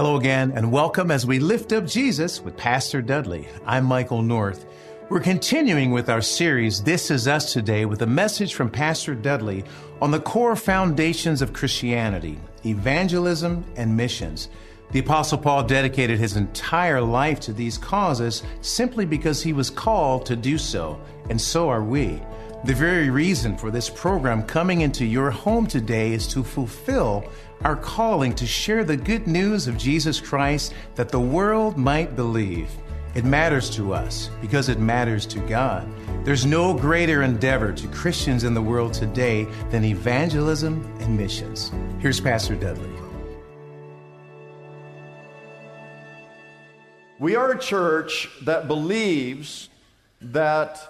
Hello again, and welcome as we lift up Jesus with Pastor Dudley. I'm Michael North. We're continuing with our series, This Is Us Today, with a message from Pastor Dudley on the core foundations of Christianity evangelism and missions. The Apostle Paul dedicated his entire life to these causes simply because he was called to do so, and so are we. The very reason for this program coming into your home today is to fulfill our calling to share the good news of Jesus Christ that the world might believe. It matters to us because it matters to God. There's no greater endeavor to Christians in the world today than evangelism and missions. Here's Pastor Dudley. We are a church that believes that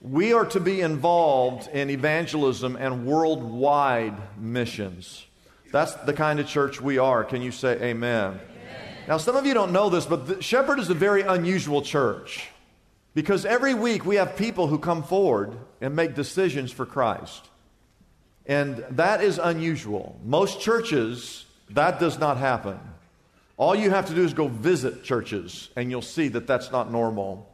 we are to be involved in evangelism and worldwide missions. That's the kind of church we are. Can you say amen? amen. Now, some of you don't know this, but Shepherd is a very unusual church because every week we have people who come forward and make decisions for Christ. And that is unusual. Most churches, that does not happen. All you have to do is go visit churches, and you'll see that that's not normal.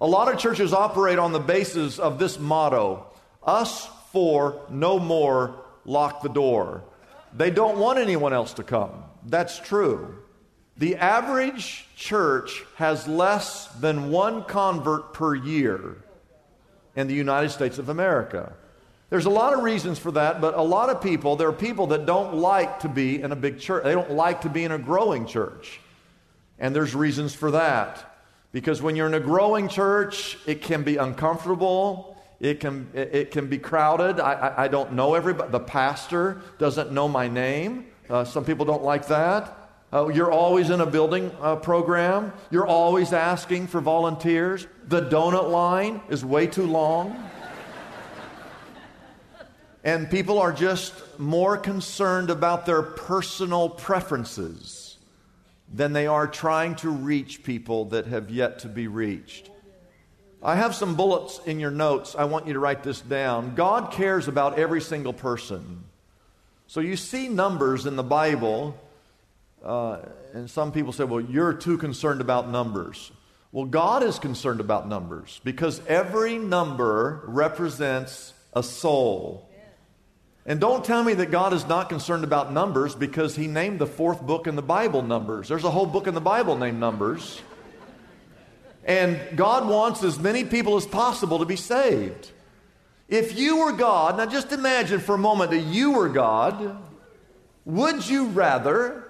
A lot of churches operate on the basis of this motto us for no more, lock the door. They don't want anyone else to come. That's true. The average church has less than one convert per year in the United States of America. There's a lot of reasons for that, but a lot of people, there are people that don't like to be in a big church. They don't like to be in a growing church. And there's reasons for that. Because when you're in a growing church, it can be uncomfortable. It can, it can be crowded. I, I, I don't know everybody. The pastor doesn't know my name. Uh, some people don't like that. Uh, you're always in a building uh, program. You're always asking for volunteers. The donut line is way too long. and people are just more concerned about their personal preferences than they are trying to reach people that have yet to be reached. I have some bullets in your notes. I want you to write this down. God cares about every single person. So you see numbers in the Bible, uh, and some people say, well, you're too concerned about numbers. Well, God is concerned about numbers because every number represents a soul. And don't tell me that God is not concerned about numbers because He named the fourth book in the Bible Numbers. There's a whole book in the Bible named Numbers. And God wants as many people as possible to be saved. If you were God, now just imagine for a moment that you were God, would you rather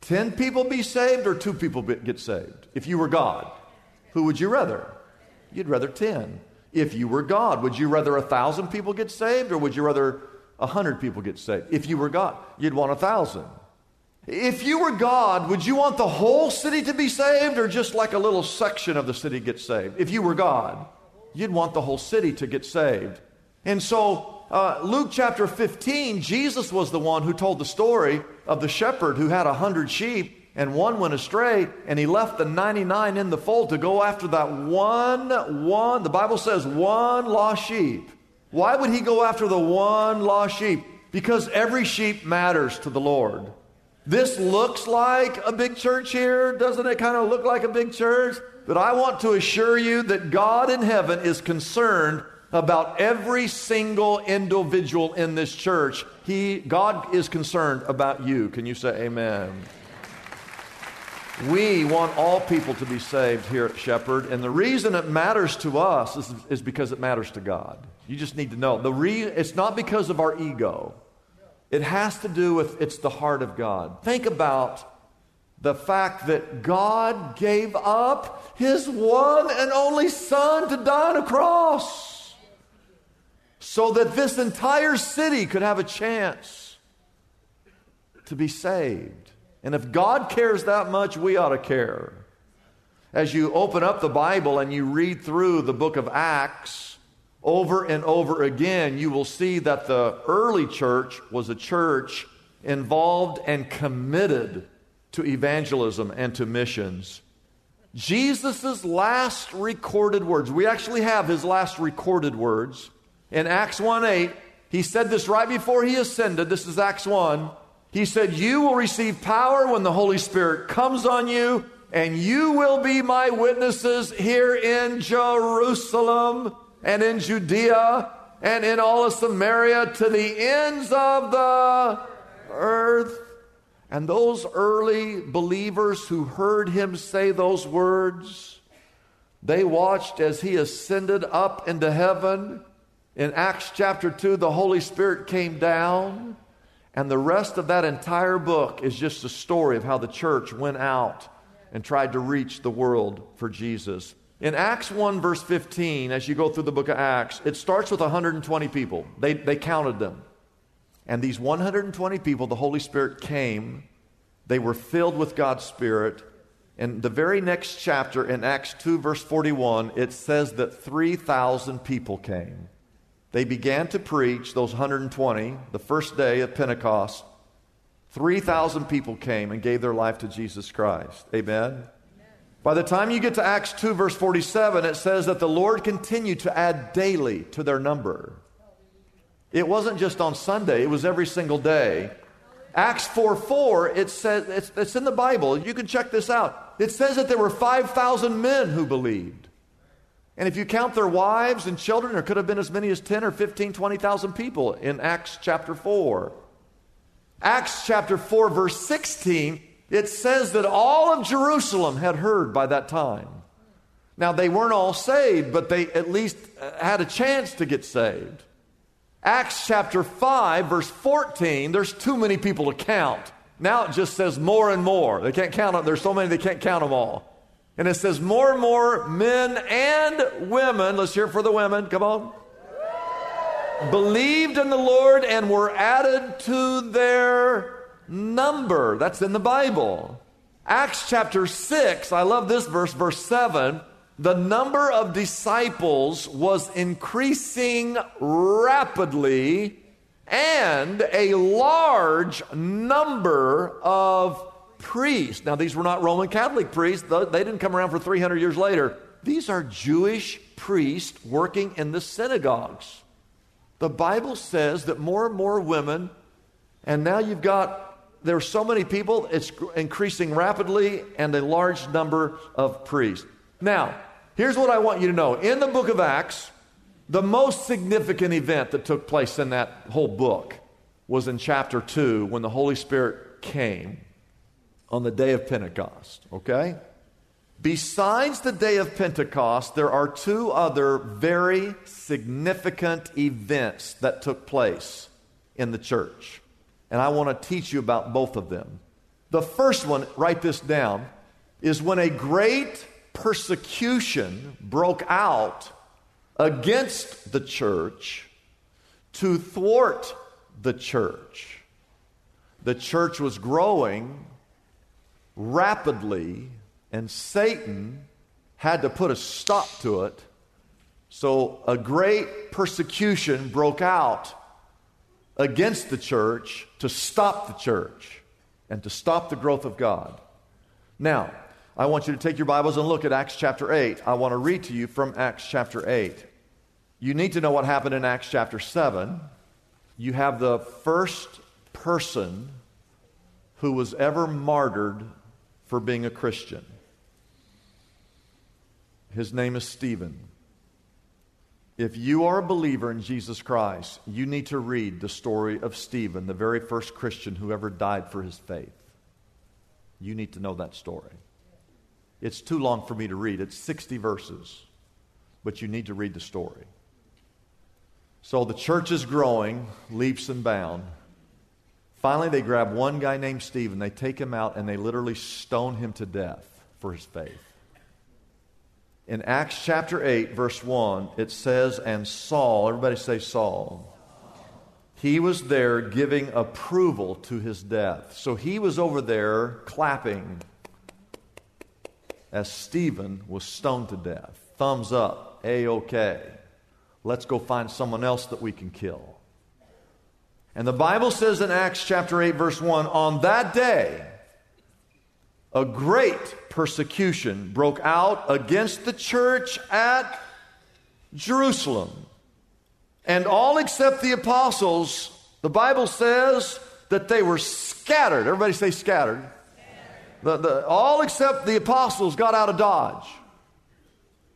10 people be saved or 2 people get saved? If you were God, who would you rather? You'd rather 10. If you were God, would you rather a 1,000 people get saved or would you rather a 100 people get saved? If you were God, you'd want a 1,000. If you were God, would you want the whole city to be saved or just like a little section of the city get saved? If you were God, you'd want the whole city to get saved. And so, uh, Luke chapter 15, Jesus was the one who told the story of the shepherd who had a hundred sheep and one went astray and he left the 99 in the fold to go after that one, one, the Bible says one lost sheep. Why would he go after the one lost sheep? Because every sheep matters to the Lord. This looks like a big church here. Doesn't it kind of look like a big church? But I want to assure you that God in heaven is concerned about every single individual in this church. He, God is concerned about you. Can you say amen? We want all people to be saved here at Shepherd, and the reason it matters to us is, is because it matters to God. You just need to know. The re- it's not because of our ego. It has to do with it's the heart of God. Think about the fact that God gave up his one and only son to die on a cross so that this entire city could have a chance to be saved. And if God cares that much, we ought to care. As you open up the Bible and you read through the book of Acts over and over again, you will see that the early church was a church involved and committed to evangelism and to missions. Jesus' last recorded words, we actually have his last recorded words. In Acts 1 8, he said this right before he ascended. This is Acts 1. He said, You will receive power when the Holy Spirit comes on you, and you will be my witnesses here in Jerusalem and in Judea and in all of Samaria to the ends of the earth. And those early believers who heard him say those words, they watched as he ascended up into heaven. In Acts chapter 2, the Holy Spirit came down and the rest of that entire book is just a story of how the church went out and tried to reach the world for Jesus. In Acts 1, verse 15, as you go through the book of Acts, it starts with 120 people. They, they counted them. And these 120 people, the Holy Spirit came. They were filled with God's Spirit. In the very next chapter, in Acts 2, verse 41, it says that 3,000 people came. They began to preach, those 120, the first day of Pentecost. 3,000 people came and gave their life to Jesus Christ. Amen? By the time you get to Acts 2, verse 47, it says that the Lord continued to add daily to their number. It wasn't just on Sunday, it was every single day. Acts 4 4, it says, it's, it's in the Bible. You can check this out. It says that there were 5,000 men who believed. And if you count their wives and children, there could have been as many as 10 or 15, 20,000 people in Acts chapter 4. Acts chapter 4, verse 16, it says that all of Jerusalem had heard by that time. Now, they weren't all saved, but they at least uh, had a chance to get saved. Acts chapter 5, verse 14, there's too many people to count. Now it just says more and more. They can't count them. There's so many they can't count them all. And it says, more and more men and women, let's hear for the women, come on, believed in the Lord and were added to their number. That's in the Bible. Acts chapter 6, I love this verse, verse 7. The number of disciples was increasing rapidly, and a large number of priests. Now, these were not Roman Catholic priests, they didn't come around for 300 years later. These are Jewish priests working in the synagogues. The Bible says that more and more women, and now you've got, there are so many people, it's increasing rapidly, and a large number of priests. Now, here's what I want you to know. In the book of Acts, the most significant event that took place in that whole book was in chapter 2 when the Holy Spirit came on the day of Pentecost, okay? Besides the day of Pentecost, there are two other very significant events that took place in the church. And I want to teach you about both of them. The first one, write this down, is when a great persecution broke out against the church to thwart the church. The church was growing rapidly, and Satan had to put a stop to it. So a great persecution broke out against the church to stop the church and to stop the growth of God. Now, I want you to take your Bibles and look at Acts chapter 8. I want to read to you from Acts chapter 8. You need to know what happened in Acts chapter 7. You have the first person who was ever martyred for being a Christian. His name is Stephen. If you are a believer in Jesus Christ, you need to read the story of Stephen, the very first Christian who ever died for his faith. You need to know that story. It's too long for me to read. It's 60 verses, but you need to read the story. So the church is growing, leaps and bounds. Finally, they grab one guy named Stephen, they take him out, and they literally stone him to death for his faith. In Acts chapter 8, verse 1, it says, And Saul, everybody say Saul, he was there giving approval to his death. So he was over there clapping as Stephen was stoned to death. Thumbs up, A OK. Let's go find someone else that we can kill. And the Bible says in Acts chapter 8, verse 1 on that day, a great persecution broke out against the church at Jerusalem. And all except the apostles, the Bible says that they were scattered. Everybody say scattered. The, the, all except the apostles got out of Dodge.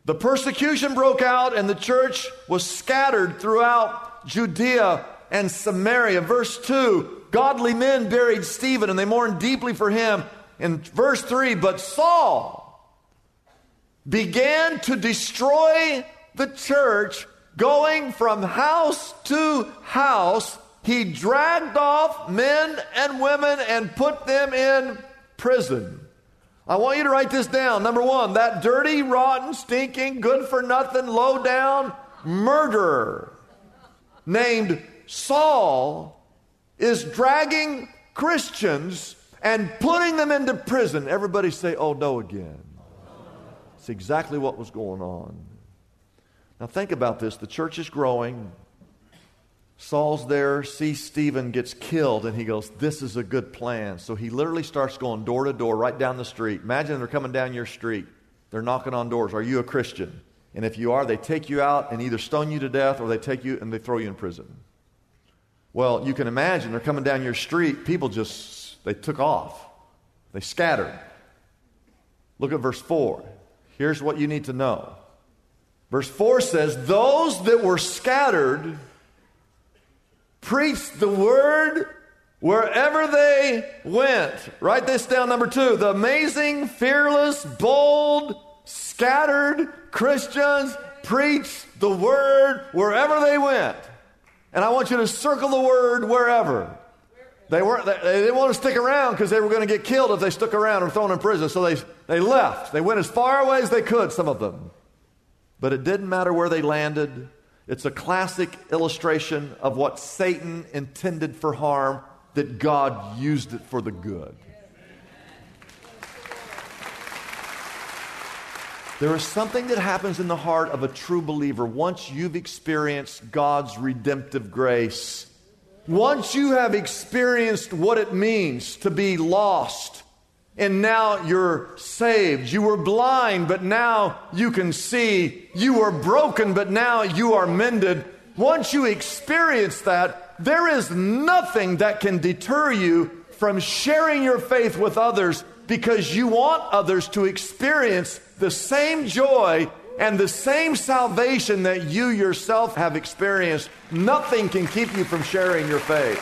The persecution broke out, and the church was scattered throughout Judea and Samaria. Verse 2 Godly men buried Stephen, and they mourned deeply for him. In verse 3, but Saul began to destroy the church, going from house to house. He dragged off men and women and put them in prison. I want you to write this down. Number one, that dirty, rotten, stinking, good for nothing, low down murderer named Saul is dragging Christians and putting them into prison. Everybody say, oh no, again. It's exactly what was going on. Now, think about this the church is growing. Saul's there, sees Stephen gets killed, and he goes, This is a good plan. So he literally starts going door to door right down the street. Imagine they're coming down your street. They're knocking on doors. Are you a Christian? And if you are, they take you out and either stone you to death or they take you and they throw you in prison. Well, you can imagine they're coming down your street. People just, they took off. They scattered. Look at verse 4. Here's what you need to know. Verse 4 says, Those that were scattered preached the word wherever they went. Write this down, number two. The amazing, fearless, bold, scattered Christians preached the word wherever they went. And I want you to circle the word wherever. They, weren't, they, they didn't want to stick around because they were going to get killed if they stuck around or thrown in prison. So they, they left. They went as far away as they could, some of them. But it didn't matter where they landed. It's a classic illustration of what Satan intended for harm, that God used it for the good. There is something that happens in the heart of a true believer once you've experienced God's redemptive grace. Once you have experienced what it means to be lost and now you're saved. You were blind, but now you can see. You were broken, but now you are mended. Once you experience that, there is nothing that can deter you from sharing your faith with others because you want others to experience the same joy and the same salvation that you yourself have experienced. Nothing can keep you from sharing your faith.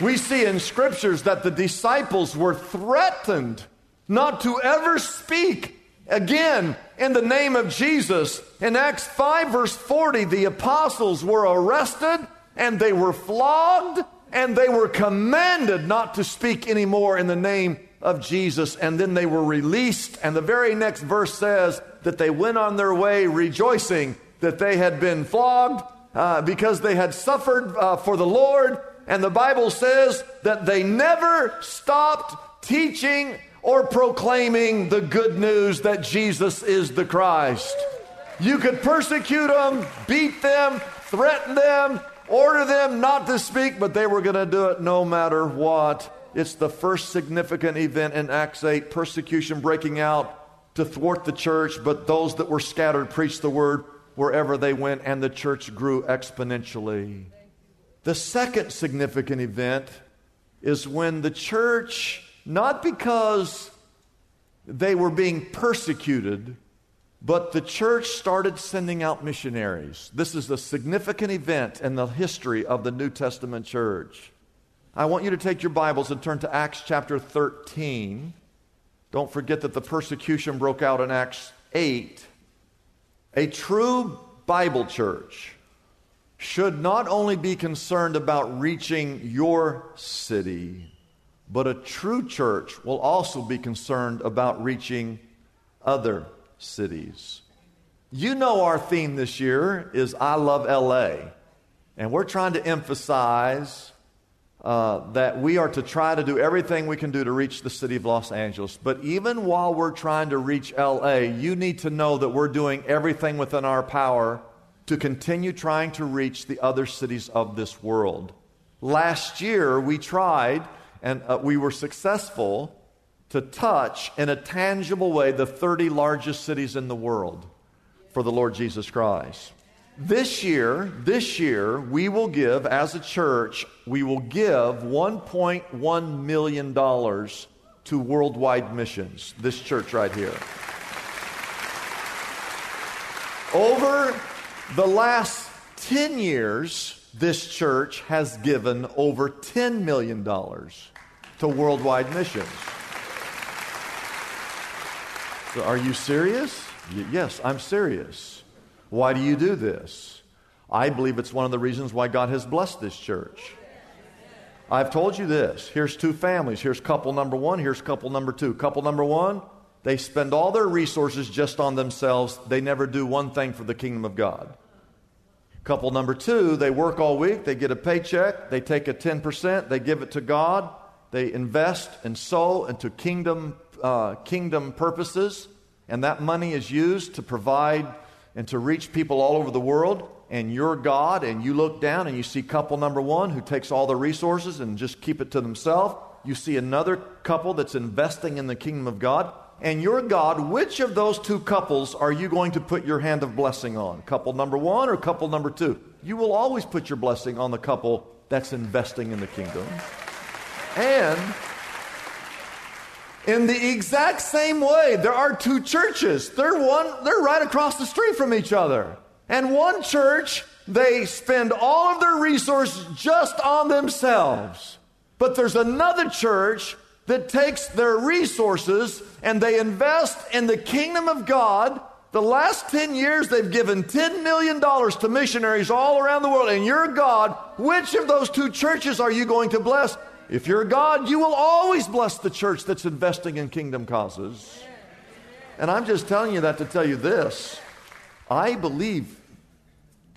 We see in scriptures that the disciples were threatened not to ever speak again in the name of Jesus. In Acts 5, verse 40, the apostles were arrested and they were flogged and they were commanded not to speak anymore in the name of Jesus. And then they were released. And the very next verse says that they went on their way rejoicing that they had been flogged uh, because they had suffered uh, for the Lord and the Bible says that they never stopped teaching or proclaiming the good news that Jesus is the Christ. You could persecute them, beat them, threaten them, order them not to speak, but they were going to do it no matter what. It's the first significant event in Acts 8 persecution breaking out to thwart the church, but those that were scattered preached the word wherever they went, and the church grew exponentially. The second significant event is when the church, not because they were being persecuted, but the church started sending out missionaries. This is a significant event in the history of the New Testament church. I want you to take your Bibles and turn to Acts chapter 13. Don't forget that the persecution broke out in Acts 8. A true Bible church should not only be concerned about reaching your city, but a true church will also be concerned about reaching other cities. You know, our theme this year is I Love LA. And we're trying to emphasize uh, that we are to try to do everything we can do to reach the city of Los Angeles. But even while we're trying to reach LA, you need to know that we're doing everything within our power to continue trying to reach the other cities of this world. Last year, we tried and uh, we were successful to touch in a tangible way the 30 largest cities in the world for the Lord Jesus Christ. This year, this year, we will give, as a church, we will give $1.1 million to worldwide missions. This church right here. Over the last 10 years, this church has given over $10 million to worldwide missions. So are you serious? Y- yes, I'm serious. Why do you do this? I believe it's one of the reasons why God has blessed this church. I've told you this. Here's two families. Here's couple number one. Here's couple number two. Couple number one, they spend all their resources just on themselves. They never do one thing for the kingdom of God. Couple number two, they work all week. They get a paycheck. They take a 10%. They give it to God. They invest and sow into kingdom, uh, kingdom purposes. And that money is used to provide and to reach people all over the world, and you're God, and you look down and you see couple number one who takes all the resources and just keep it to themselves. You see another couple that's investing in the kingdom of God, and you're God. Which of those two couples are you going to put your hand of blessing on? Couple number one or couple number two? You will always put your blessing on the couple that's investing in the kingdom. And in the exact same way, there are two churches. They're one, they're right across the street from each other. And one church, they spend all of their resources just on themselves. But there's another church that takes their resources and they invest in the kingdom of God. The last 10 years, they've given $10 million to missionaries all around the world. And you're God. Which of those two churches are you going to bless? If you're God, you will always bless the church that's investing in kingdom causes. And I'm just telling you that to tell you this. I believe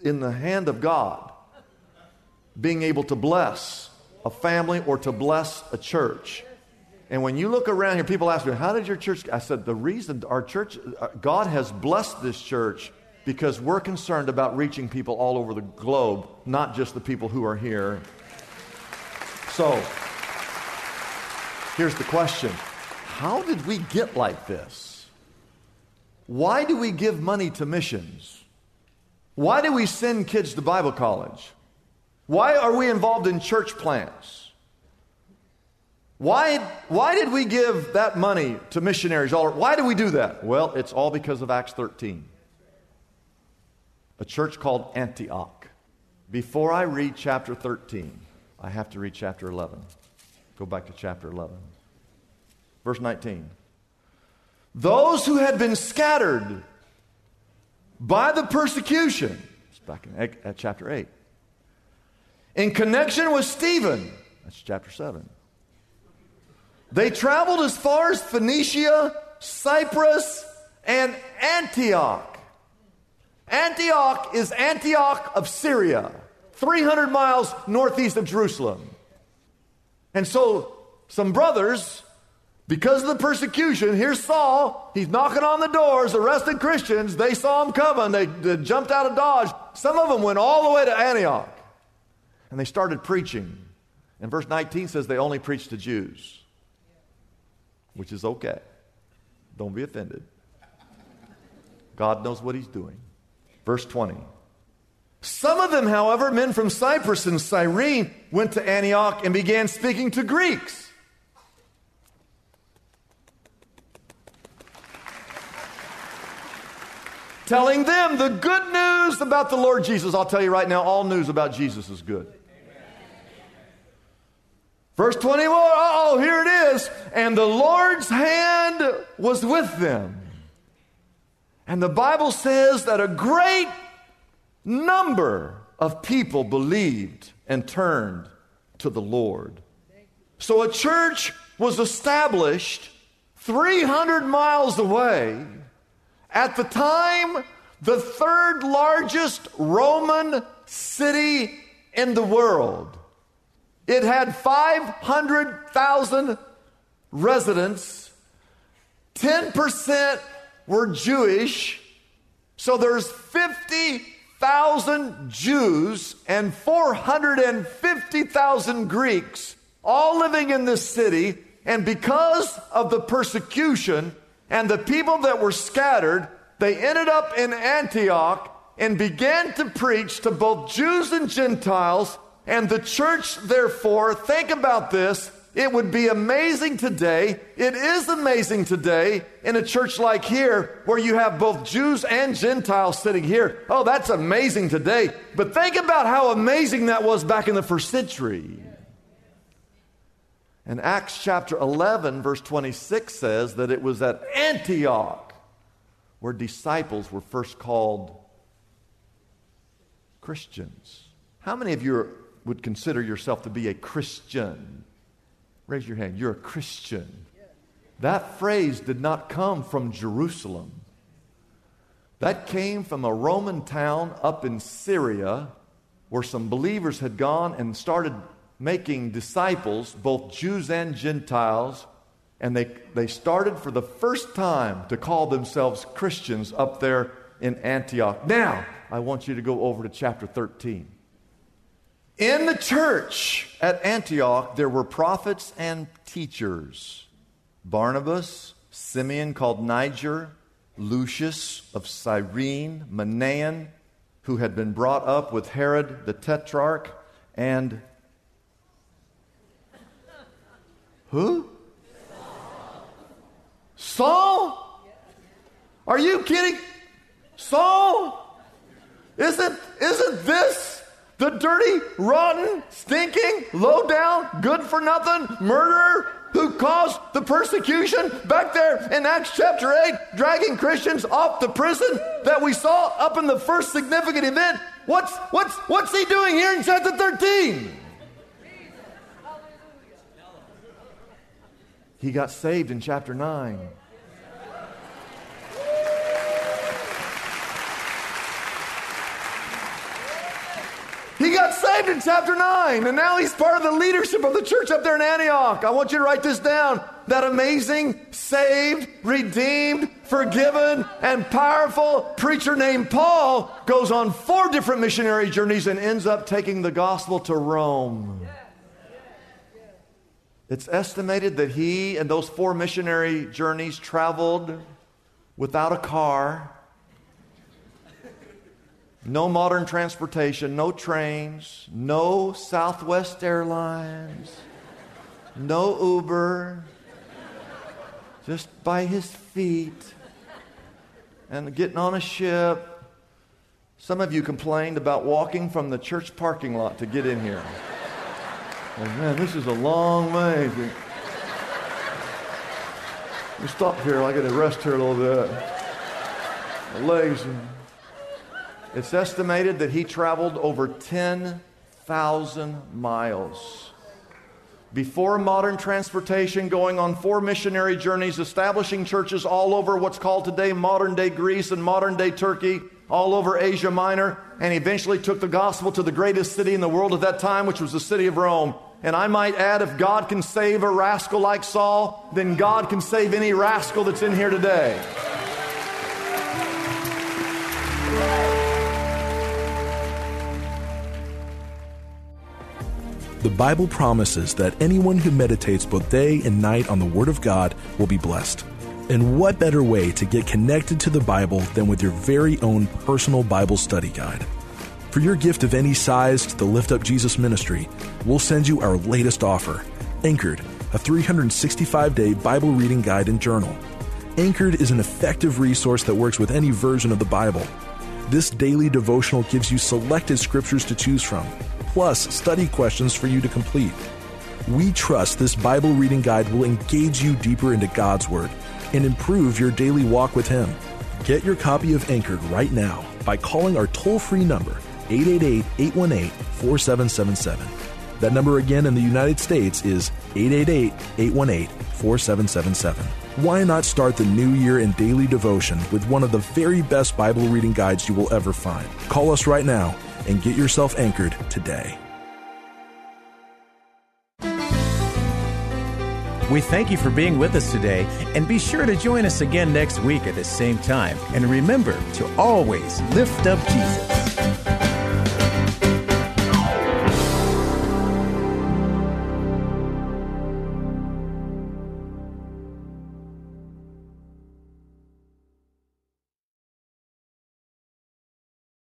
in the hand of God being able to bless a family or to bless a church. And when you look around here, people ask me, How did your church? I said, The reason our church, uh, God has blessed this church because we're concerned about reaching people all over the globe, not just the people who are here. So, here's the question How did we get like this? Why do we give money to missions? Why do we send kids to Bible college? Why are we involved in church plants? Why, why did we give that money to missionaries? Why do we do that? Well, it's all because of Acts 13. A church called Antioch. Before I read chapter 13, I have to read chapter 11. Go back to chapter 11. Verse 19. Those who had been scattered by the persecution, it's back in at chapter 8, in connection with Stephen, that's chapter 7. They traveled as far as Phoenicia, Cyprus, and Antioch. Antioch is Antioch of Syria. 300 miles northeast of Jerusalem. And so, some brothers, because of the persecution, here's Saul. He's knocking on the doors, arresting Christians. They saw him coming. They, they jumped out of Dodge. Some of them went all the way to Antioch. And they started preaching. And verse 19 says they only preached to Jews, which is okay. Don't be offended. God knows what he's doing. Verse 20. Some of them, however, men from Cyprus and Cyrene, went to Antioch and began speaking to Greeks. Telling them the good news about the Lord Jesus. I'll tell you right now, all news about Jesus is good. Verse 21, oh, here it is. And the Lord's hand was with them. And the Bible says that a great number of people believed and turned to the Lord. So a church was established 300 miles away at the time the third largest Roman city in the world. It had 500,000 residents. 10% were Jewish. So there's 50,000 Jews and 450,000 Greeks all living in this city. And because of the persecution and the people that were scattered, they ended up in Antioch and began to preach to both Jews and Gentiles and the church, therefore, think about this. It would be amazing today. It is amazing today in a church like here where you have both Jews and Gentiles sitting here. Oh, that's amazing today. But think about how amazing that was back in the first century. And Acts chapter 11, verse 26 says that it was at Antioch where disciples were first called Christians. How many of you would consider yourself to be a Christian? Raise your hand. You're a Christian. That phrase did not come from Jerusalem. That came from a Roman town up in Syria where some believers had gone and started making disciples, both Jews and Gentiles. And they, they started for the first time to call themselves Christians up there in Antioch. Now, I want you to go over to chapter 13. In the church at Antioch, there were prophets and teachers Barnabas, Simeon called Niger, Lucius of Cyrene, Manaen, who had been brought up with Herod the Tetrarch, and who? Saul? Are you kidding? Saul? Isn't, isn't this the dirty, rotten, stinking, low down, good for nothing murderer who caused the persecution back there in Acts chapter 8, dragging Christians off to prison that we saw up in the first significant event. What's, what's, what's he doing here in chapter 13? He got saved in chapter 9. He got saved in chapter 9, and now he's part of the leadership of the church up there in Antioch. I want you to write this down. That amazing, saved, redeemed, forgiven, and powerful preacher named Paul goes on four different missionary journeys and ends up taking the gospel to Rome. It's estimated that he and those four missionary journeys traveled without a car no modern transportation, no trains, no Southwest Airlines, no Uber, just by his feet and getting on a ship. Some of you complained about walking from the church parking lot to get in here. Man, this is a long way. We stop here. I get to rest here a little bit. My legs. And, it's estimated that he traveled over 10,000 miles. Before modern transportation, going on four missionary journeys, establishing churches all over what's called today modern day Greece and modern day Turkey, all over Asia Minor, and eventually took the gospel to the greatest city in the world at that time, which was the city of Rome. And I might add, if God can save a rascal like Saul, then God can save any rascal that's in here today. The Bible promises that anyone who meditates both day and night on the Word of God will be blessed. And what better way to get connected to the Bible than with your very own personal Bible study guide? For your gift of any size to the Lift Up Jesus ministry, we'll send you our latest offer Anchored, a 365 day Bible reading guide and journal. Anchored is an effective resource that works with any version of the Bible. This daily devotional gives you selected scriptures to choose from plus study questions for you to complete. We trust this Bible reading guide will engage you deeper into God's Word and improve your daily walk with Him. Get your copy of Anchored right now by calling our toll free number, 888 818 4777. That number again in the United States is 888 818 4777. Why not start the new year in daily devotion with one of the very best Bible reading guides you will ever find? Call us right now and get yourself anchored today. We thank you for being with us today, and be sure to join us again next week at the same time. And remember to always lift up Jesus.